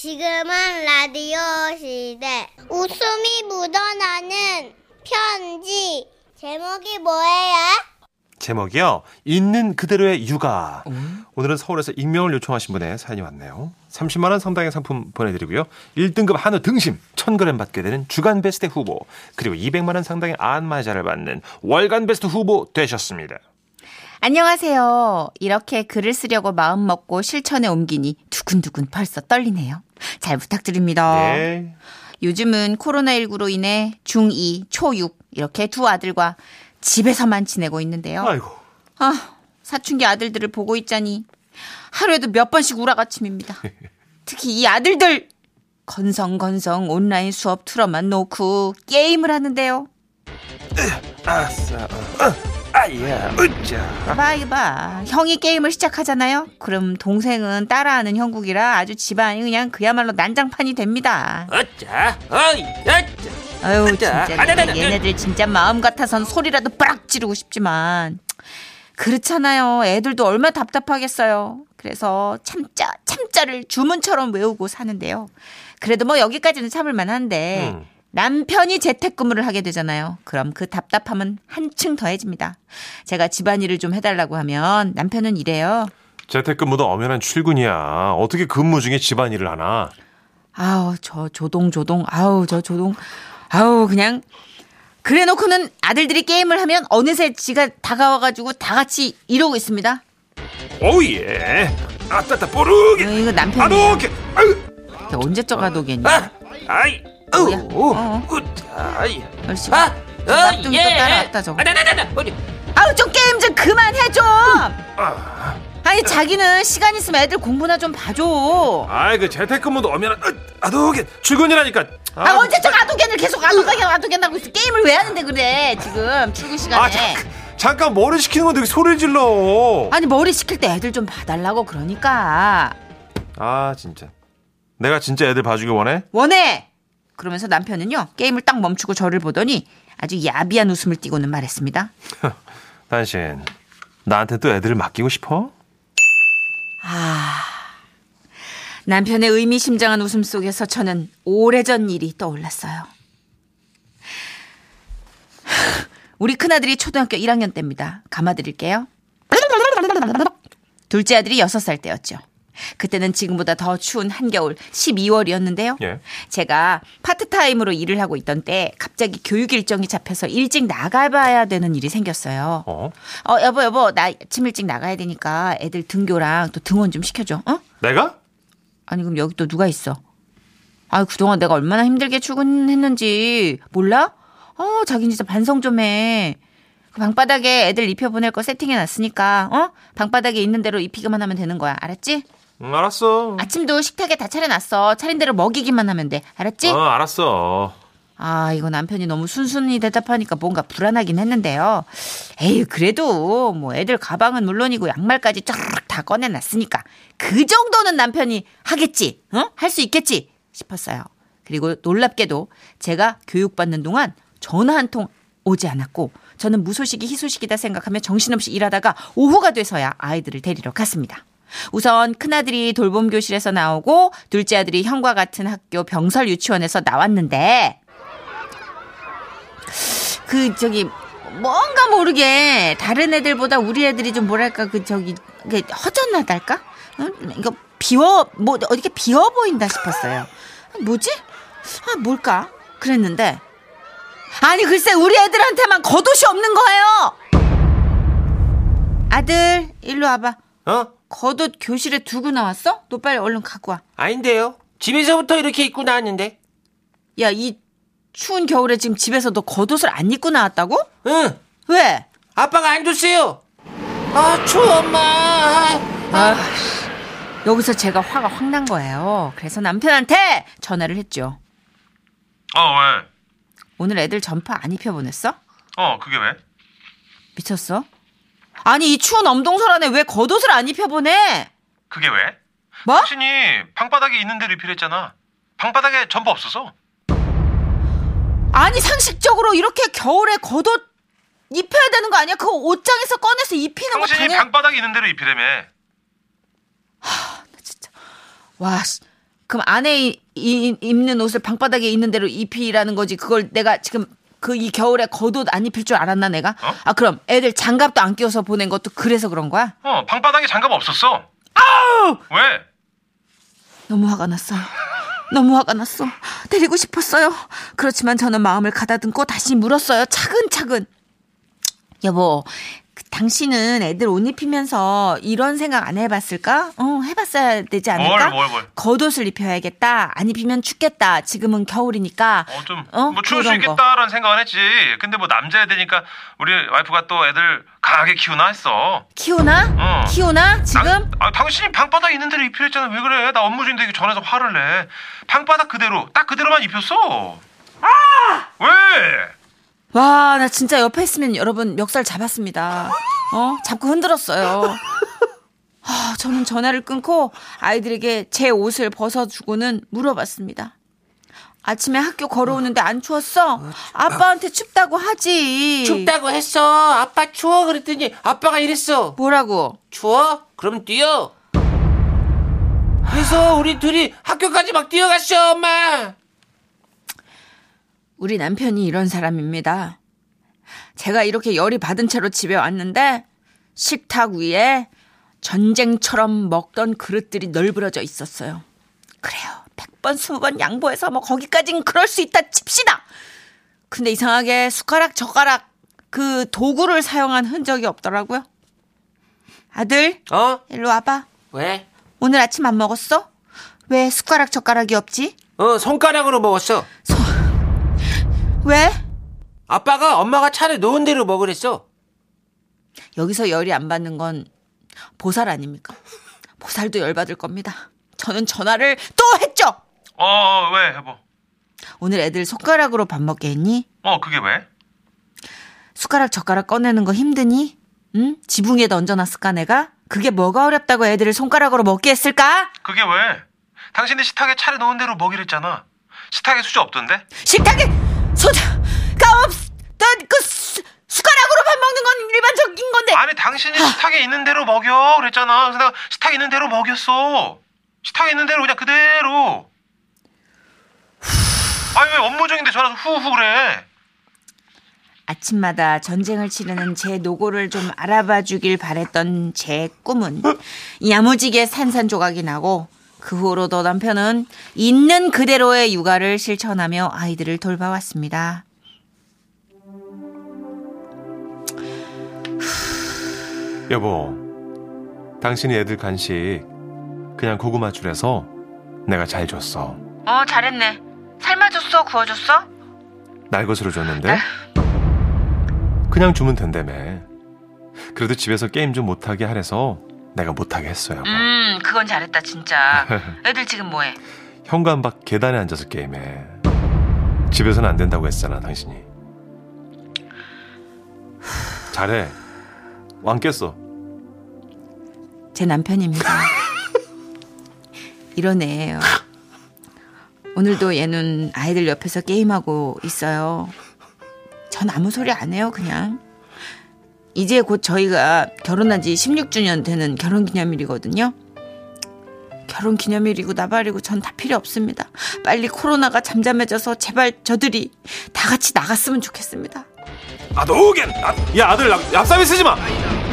지금은 라디오 시대. 웃음이 묻어나는 편지. 제목이 뭐예요? 제목이요. 있는 그대로의 육아. 오늘은 서울에서 익명을 요청하신 분의 사연이 왔네요. 30만 원 상당의 상품 보내드리고요. 1등급 한우 등심 1000g 받게 되는 주간 베스트 후보 그리고 200만 원 상당의 안마자를 받는 월간 베스트 후보 되셨습니다. 안녕하세요. 이렇게 글을 쓰려고 마음 먹고 실천에 옮기니 두근두근 벌써 떨리네요. 잘 부탁드립니다. 네. 요즘은 코로나19로 인해 중2, 초6 이렇게 두 아들과 집에서만 지내고 있는데요. 아이고. 아, 사춘기 아들들을 보고 있자니 하루에도 몇 번씩 우라가침입니다. 특히 이 아들들 건성건성 온라인 수업 틀어만 놓고 게임을 하는데요. 아싸. 어, 아야. 으짜. 봐, 이거 봐. 형이 게임을 시작하잖아요? 그럼 동생은 따라하는 형국이라 아주 집안이 그냥 그야말로 난장판이 됩니다. 어짜 어이 어짜 아유, 진짜. 아냐냐냐. 얘네들 진짜 마음 같아선 소리라도 빡 지르고 싶지만. 그렇잖아요. 애들도 얼마나 답답하겠어요. 그래서 참자, 참자를 주문처럼 외우고 사는데요. 그래도 뭐 여기까지는 참을 만 한데. 음. 남편이 재택근무를 하게 되잖아요. 그럼 그 답답함은 한층 더해집니다. 제가 집안일을 좀 해달라고 하면 남편은 이래요. 재택근무도 엄연한 출근이야. 어떻게 근무 중에 집안일을 하나? 아우 저 조동 조동 아우 저 조동 아우 그냥 그래 놓고는 아들들이 게임을 하면 어느새 지가 다가와가지고 다 같이 이러고 있습니다. 오예. 아따따 뽀르게. 어, 이거 남편이 아노게. 아유. 언제 쪄가도겠니? 아 아이 뭐야? 어우 어. 으짜 아이 열심히. 아 납득이 어이 또예 따라왔다, 저거. 아 나 나 나 나 어디 아우 좀 게임 좀 그만해 좀. 아니 자기는 시간 있으면 애들 공부나 좀 봐줘. 아이 그 재택근무도 엄연한 으, 아노게 출근이라니까. 아, 언제적 아도겐을 계속 아도겐 아도겐 하고 있어. 게임을 왜 하는데 그래 지금 출근 시간에. 아 잠깐, 잠깐 머리 식히는 건데 왜 소리를 질러. 아니 머리 식힐 때 애들 좀 봐달라고 그러니까 아 진짜. 내가 진짜 애들 봐주길 원해? 원해 그러면서 남편은요 게임을 딱 멈추고 저를 보더니 아주 야비한 웃음을 띠고는 말했습니다. 당신 나한테 또 애들을 맡기고 싶어? 남편의 의미심장한 웃음 속에서 저는 오래전 일이 떠올랐어요. 우리 큰아들이 초등학교 1학년 때입니다. 감아드릴게요. 둘째 아들이 6살 때였죠 그때는 지금보다 더 추운 한겨울 12월이었는데요. 예. 제가 파트타임으로 일을 하고 있던 때 갑자기 교육 일정이 잡혀서 일찍 나가봐야 되는 일이 생겼어요. 어? 어, 여보, 여보, 나 아침 일찍 나가야 되니까 애들 등교랑 또 등원 좀 시켜줘. 어? 내가? 아니, 그럼 여기 또 누가 있어? 아, 그동안 내가 얼마나 힘들게 출근했는지 몰라? 어, 자기 진짜 반성 좀 해. 그 방바닥에 애들 입혀보낼 거 세팅해 놨으니까, 어? 방바닥에 있는 대로 입히기만 하면 되는 거야. 알았지? 응, 알았어. 아침도 식탁에 다 차려놨어. 차린 대로 먹이기만 하면 돼. 알았지? 어, 알았어. 아, 이거 남편이 너무 순순히 대답하니까 뭔가 불안하긴 했는데요. 에이, 그래도 뭐 애들 가방은 물론이고 양말까지 쫙 다 꺼내놨으니까 그 정도는 남편이 하겠지, 어? 할 수 있겠지 싶었어요. 그리고 놀랍게도 제가 교육받는 동안 전화 한 통 오지 않았고 저는 무소식이 희소식이다 생각하며 정신없이 일하다가 오후가 돼서야 아이들을 데리러 갔습니다. 우선 큰아들이 돌봄 교실에서 나오고 둘째 아들이 형과 같은 학교 병설 유치원에서 나왔는데 그 저기 뭔가 모르게 다른 애들보다 우리 애들이 좀 뭐랄까 그 저기 허전하달까? 응? 이거 비워 뭐 어디게 비어 보인다 싶었어요. 뭐지? 아 뭘까? 그랬는데 아니 글쎄 우리 애들한테만 겉옷이 없는 거예요. 아들 일로 와봐. 어 겉옷 교실에 두고 나왔어? 너 빨리 얼른 갖고 와. 아닌데요 집에서부터 이렇게 입고 나왔는데 야 이 추운 겨울에 지금 집에서 너 겉옷을 안 입고 나왔다고? 응 왜? 아빠가 안 줬어요 아 추워 엄마 아, 여기서 제가 화가 확 난 거예요. 그래서 남편한테 전화를 했죠. 어, 왜? 오늘 애들 전파 안 입혀보냈어? 어, 그게 왜? 미쳤어? 아니 이 추운 엄동설 안에 왜 겉옷을 안 입혀보내? 그게 왜? 뭐? 당신이 방바닥에 있는 대로 입히랬잖아. 방바닥에 점퍼 없어서. 아니 상식적으로 이렇게 겨울에 겉옷 입혀야 되는 거 아니야? 그거 옷장에서 꺼내서 입히는 거 당신이 당연. 방바닥에 있는 대로 입히라며. 와, 씨. 그럼 안에 이- 이- 입는 옷을 방바닥에 있는 대로 입히라는 거지. 그걸 내가 지금 그 이 겨울에 겉옷 안 입힐 줄 알았나 내가? 어? 아 그럼 애들 장갑도 안 끼워서 보낸 것도 그래서 그런 거야? 어, 방바닥에 장갑 없었어. 아우! 왜? 너무 화가 났어요. 너무 화가 났어. 데리고 싶었어요. 그렇지만 저는 마음을 가다듬고 다시 물었어요. 차근차근. 여보, 그 당신은 애들 옷 입히면서 이런 생각 안 해봤을까? 어, 해봤어야 되지 않을까? 뭘, 뭘, 뭘. 겉옷을 입혀야겠다. 안 입히면 춥겠다. 지금은 겨울이니까. 어, 좀, 어? 뭐 추울 수. 있겠다라는 생각은 했지. 근데 뭐 남자애들이니까 우리 와이프가 또 애들 강하게 키우나 했어. 키우나? 어. 키우나? 지금? 당, 아, 당신이 방바닥 있는 대로 입혀했잖아. 왜 그래? 나 업무 중인데 전화해서 화를 내. 방바닥 그대로, 딱 그대로만 입혔어. 아! 왜? 와, 나 진짜 옆에 있으면 여러분 멱살 잡았습니다. 어? 잡고 흔들었어요. 아, 저는 전화를 끊고 아이들에게 제 옷을 벗어주고는 물어봤습니다. 아침에 학교 걸어오는데 안 추웠어? 아빠한테 춥다고 하지. 춥다고 했어. 아빠 추워 그랬더니 아빠가 이랬어. 뭐라고? 추워? 그럼 뛰어. 그래서 우리 둘이 학교까지 막 뛰어갔어, 엄마. 우리 남편이 이런 사람입니다. 제가 이렇게 열이 받은 채로 집에 왔는데 식탁 위에 전쟁처럼 먹던 그릇들이 널브러져 있었어요. 그래요. 100번, 20번 양보해서 뭐 거기까진 그럴 수 있다 칩시다. 근데 이상하게 숟가락, 젓가락 그 도구를 사용한 흔적이 없더라고요. 아들, 어? 일로 와봐. 왜? 오늘 아침 안 먹었어? 왜 숟가락, 젓가락이 없지? 어, 손가락으로 먹었어. 왜? 아빠가 엄마가 차례 놓은 대로 먹으랬어. 여기서 열이 안 받는 건 보살 아닙니까? 보살도 열받을 겁니다. 저는 전화를 또 했죠! 어, 어, 왜, 여보? 오늘 애들 손가락으로 밥 먹게 했니? 어, 그게 왜? 숟가락 젓가락 꺼내는 거 힘드니? 응? 지붕에다 얹어놨을까 내가? 그게 뭐가 어렵다고 애들을 손가락으로 먹게 했을까? 그게 왜? 당신이 식탁에 차려 놓은 대로 먹이랬잖아. 식탁에 수저 없던데? 식탁에 소자가 없던 그 수, 숟가락으로 밥 먹는 건 일반적인 건데 아니, 당신이 식탁에 있는 대로 먹여. 그랬잖아. 그래서 내가 식탁에 있는 대로 먹였어. 식탁에 있는 대로 그냥 그대로. 아니, 왜 업무 중인데 전화서 후후 그래? 아침마다 전쟁을 치르는 제 노고를 좀 알아봐 주길 바랬던 제 꿈은 야무지게 산산조각이 나고 그 후로도 남편은 있는 그대로의 육아를 실천하며 아이들을 돌봐왔습니다. 여보, 당신이 애들 간식 그냥 고구마 줄에서 내가 잘 줬어. 어 잘했네. 삶아줬어 구워줬어? 날 것으로 줬는데 그냥 주면 된다며. 그래도 집에서 게임 좀 못하게 하래서 내가 못하게 했어요. 음 그건 잘했다 진짜. 애들 지금 뭐해? 현관 밖 계단에 앉아서 게임해. 집에서는 안 된다고 했잖아, 당신이. 잘해. 왕 깼어. 제 남편입니다. 이런 애예요. 오늘도 얘는 아이들 옆에서 게임하고 있어요. 전 아무 소리 안 해요, 그냥. 이제 곧 저희가 결혼한 지 16주년 되는 결혼 기념일이거든요. 결혼 기념일이고 나발이고 전 다 필요 없습니다. 빨리 코로나가 잠잠해져서 제발 저들이 다 같이 나갔으면 좋겠습니다. 아, 노겐! 아, 야, 아들, 랍- 얍삽이 쓰지 마!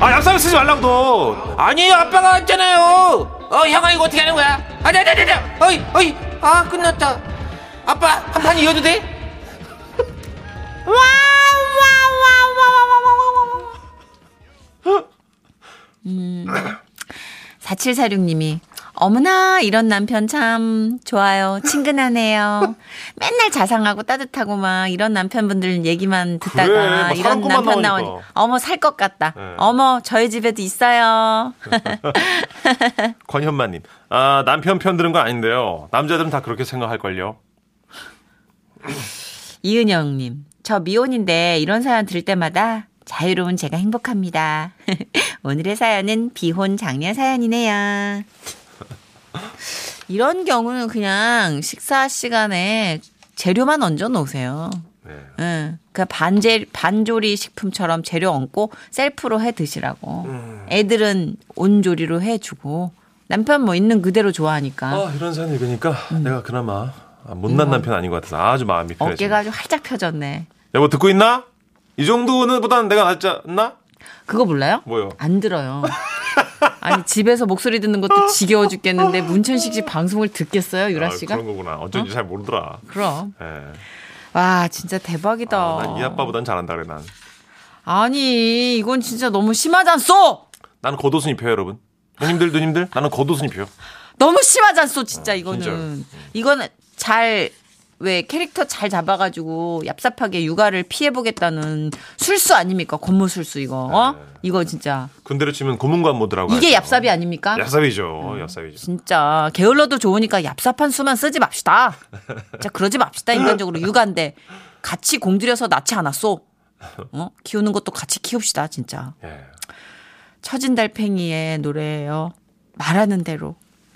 아, 얍삽이 쓰지 말라고, 너! 아니에요, 아빠가 했잖아요. 어, 형아, 이거 어떻게 하는 거야? 아니, 아니, 아니, 아니. 어이, 어이. 아, 끝났다. 아빠, 한 판 이어도 돼? 4746님이 어머나 이런 남편 참 좋아요. 친근하네요. 맨날 자상하고 따뜻하고 막 이런 남편분들 얘기만 듣다가 그래, 막 이런 남편. 나오니 어머 살 것 같다. 네. 어머 저희 집에도 있어요. 권현마님. 아, 남편 편 드는 건 아닌데요. 남자들은 다 그렇게 생각할 걸요. 이은영님 저 미혼인데 이런 사연 들을 때마다 자유로운 제가 행복합니다. 오늘의 사연은 비혼 장녀 사연이네요. 이런 경우는 그냥 식사 시간에 재료만 얹어 놓으세요. 네. 응. 그 반제 반조리 식품처럼 재료 얹고 셀프로 해 드시라고. 애들은 온조리로 해 주고 남편 뭐 있는 그대로 좋아하니까 아, 이런 사연 읽으니까 내가 그나마 아, 못난 남편 아닌 것 같아서 아주 마음이 편해지. 어깨가 아주 활짝 펴졌네. 여보 듣고 있나? 이 정도는 보다는 내가 낫지 않나? 그거 몰라요? 뭐요? 안 들어요. 아니 집에서 목소리 듣는 것도 지겨워 죽겠는데 문천식 씨 방송을 듣겠어요, 유라 아, 씨가? 그런 거구나. 어쩐지 잘 모르더라. 그럼. 예. 와 진짜 대박이다. 아, 난이 아빠보단 잘한다 그래 난. 아니 이건 진짜 너무 심하잖소. 나는 겉옷은 입혀요 여러분. 형님들 누님들 나는 겉옷은 입혀요. 너무 심하잖소 진짜 어, 이거는. 진짜요. 이거는 잘 왜 캐릭터 잘 잡아가지고 얍삽하게 육아를 피해보겠다는 술수 아닙니까? 고무술수 이거. 어? 네. 이거 진짜 군대로 치면 고문관 모드라고. 이게 하죠. 얍삽이 아닙니까? 얍삽이죠. 얍삽이죠. 진짜 게을러도 좋으니까 얍삽한 수만 쓰지 맙시다. 진짜 그러지 맙시다 인간적으로 육아인데 같이 공들여서 낳지 않았소. 어? 키우는 것도 같이 키웁시다 진짜. 예. 처진 달팽이의 노래예요. 말하는 대로.